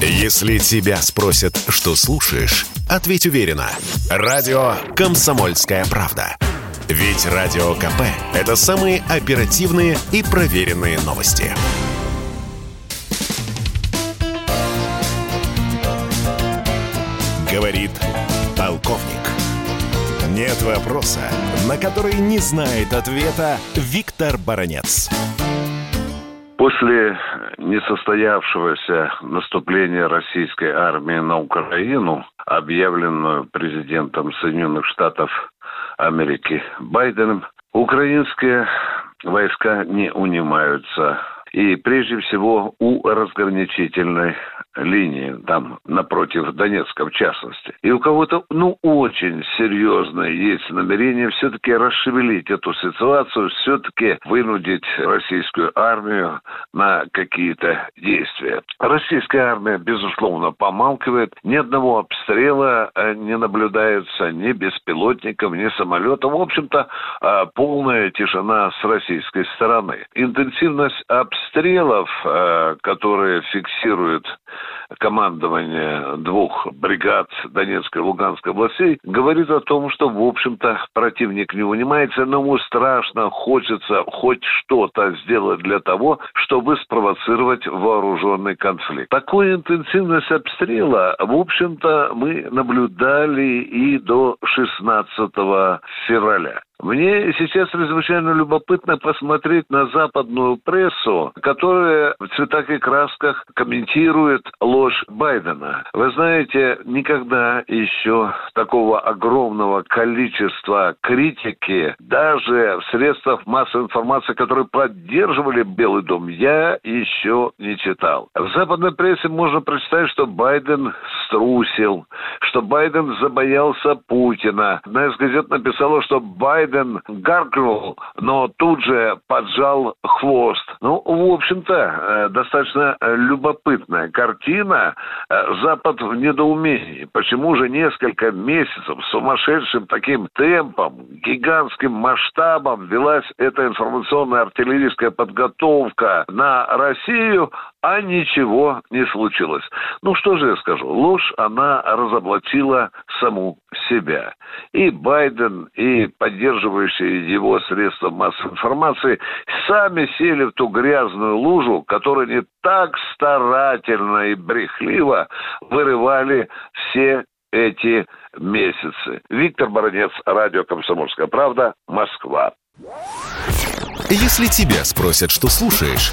Если тебя спросят, что слушаешь, ответь уверенно. Радио «Комсомольская правда». Ведь Радио КП – это самые оперативные и проверенные новости. Говорит полковник. Нет вопроса, на который не знает ответа Виктор Баранец. После несостоявшегося наступления российской армии на Украину, объявленную президентом Соединенных Штатов Америки Байденом, украинские войска не унимаются. И прежде всего у разграничительной линии, там, напротив Донецка в частности. И у кого-то, ну, очень серьезное есть намерение все-таки расшевелить эту ситуацию, все-таки вынудить российскую армию на какие-то действия. Российская армия, безусловно, помалкивает. Ни одного обстрела э, не наблюдается ни беспилотников, ни самолетов. В общем-то, э, полная тишина с российской стороны. Интенсивность обстрелов, э, которые фиксируют командование двух бригад Донецкой и Луганской областей говорит о том, что, в общем-то, противник не унимается, но ему страшно, хочется хоть что-то сделать для того, чтобы спровоцировать вооруженный конфликт. Такую интенсивность обстрела, в общем-то, мы наблюдали и до 16 февраля. Мне сейчас чрезвычайно любопытно посмотреть на западную прессу, которая в цветах и красках комментирует ложь Байдена. Вы знаете, никогда еще такого огромного количества критики, даже в средствах массовой информации, которые поддерживали Белый дом, я еще не читал. В западной прессе можно прочитать, что Байден струсил, что Байден забоялся Путина. Одна из газет написала, что Байден Байден гаркнул, но тут же поджал хвост. Ну, в общем-то, э, достаточно любопытная картина. Э, Запад в недоумении. Почему же несколько месяцев сумасшедшим таким темпом, гигантским масштабом велась эта информационная артиллерийская подготовка на Россию, а ничего не случилось. Ну, что же я скажу? Ложь, она разоблачила саму себя. И Байден, и поддерживающие его средства массовой информации сами сели в ту грязную лужу, которую они так старательно и брехливо вырывали все эти месяцы. Виктор Баранец, радио «Комсомольская правда», Москва. Если тебя спросят, что слушаешь,